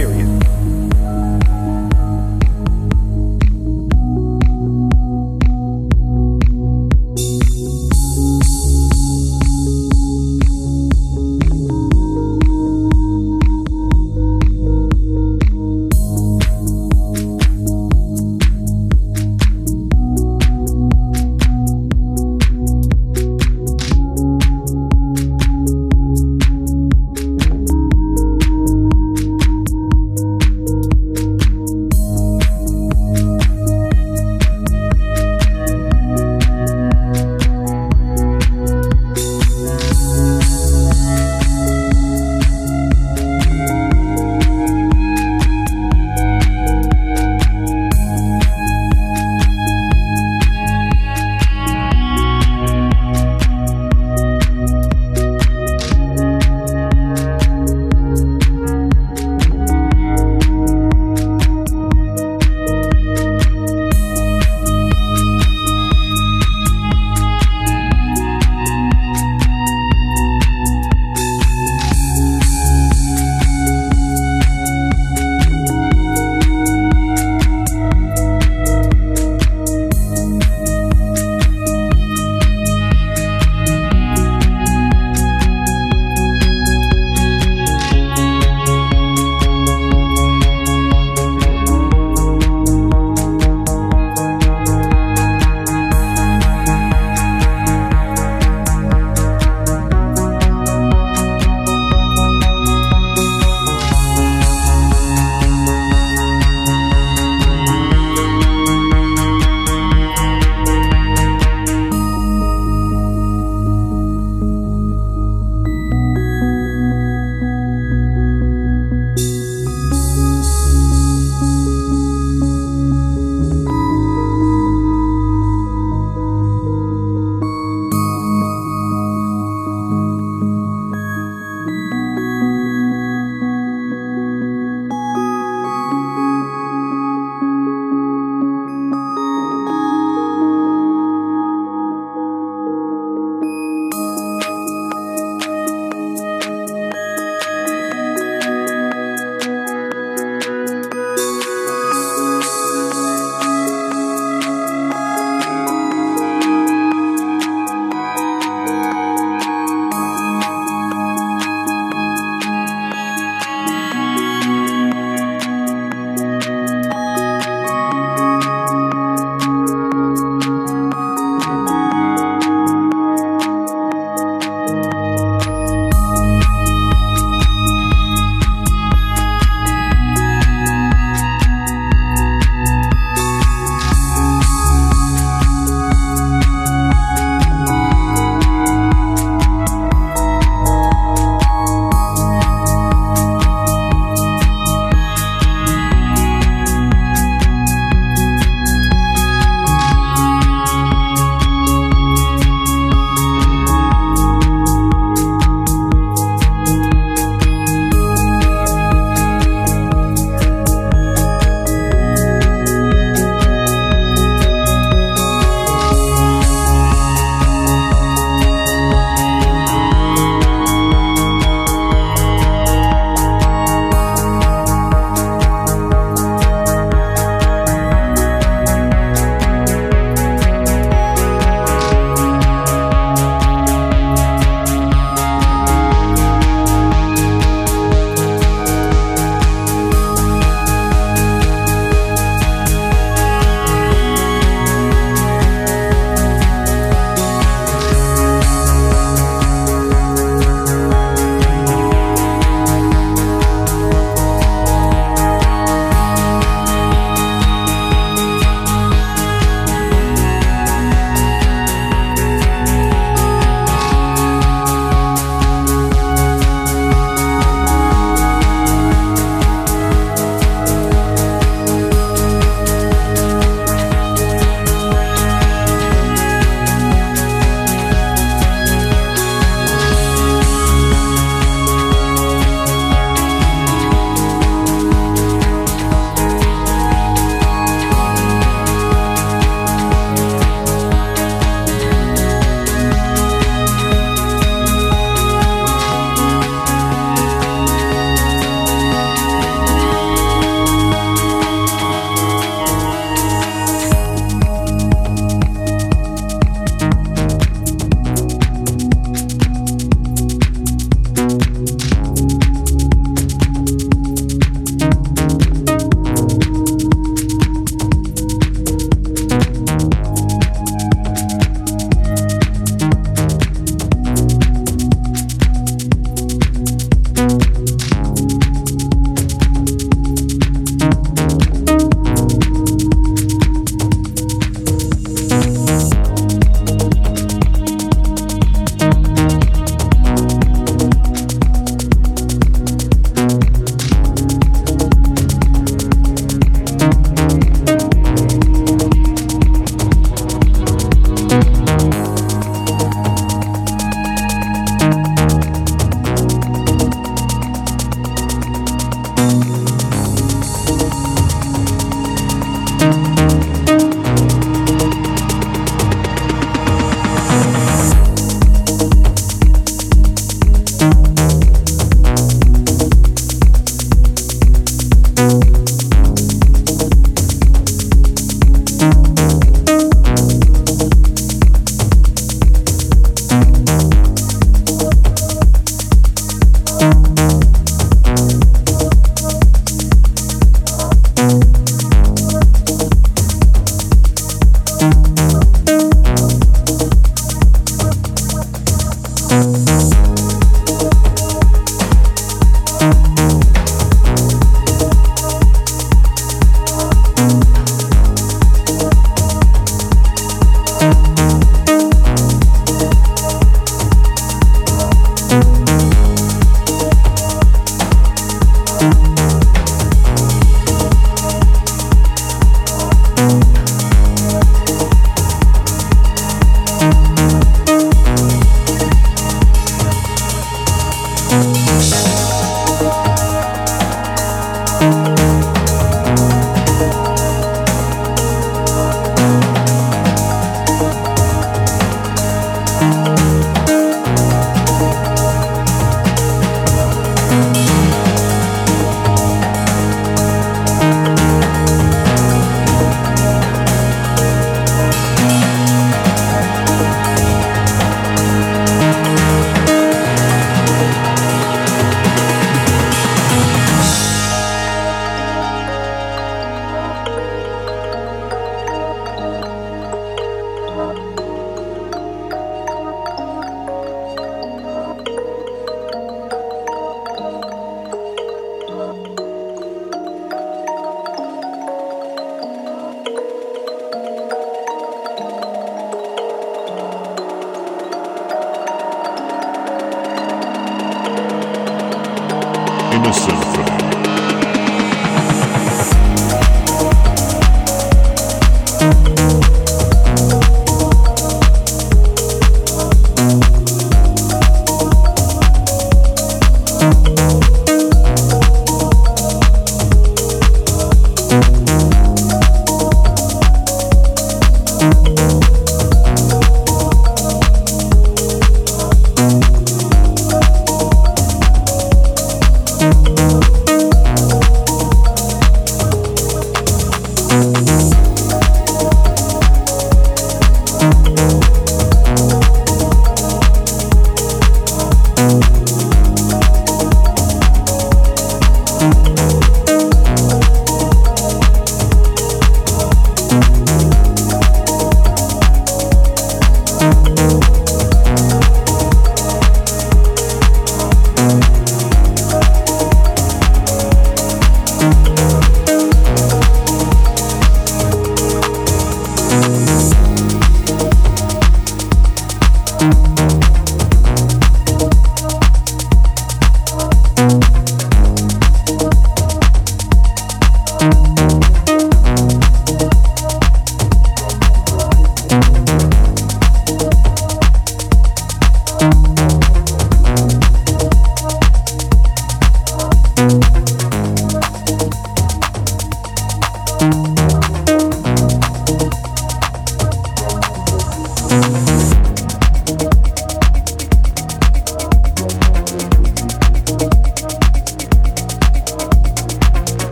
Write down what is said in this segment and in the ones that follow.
Period.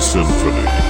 Symphony.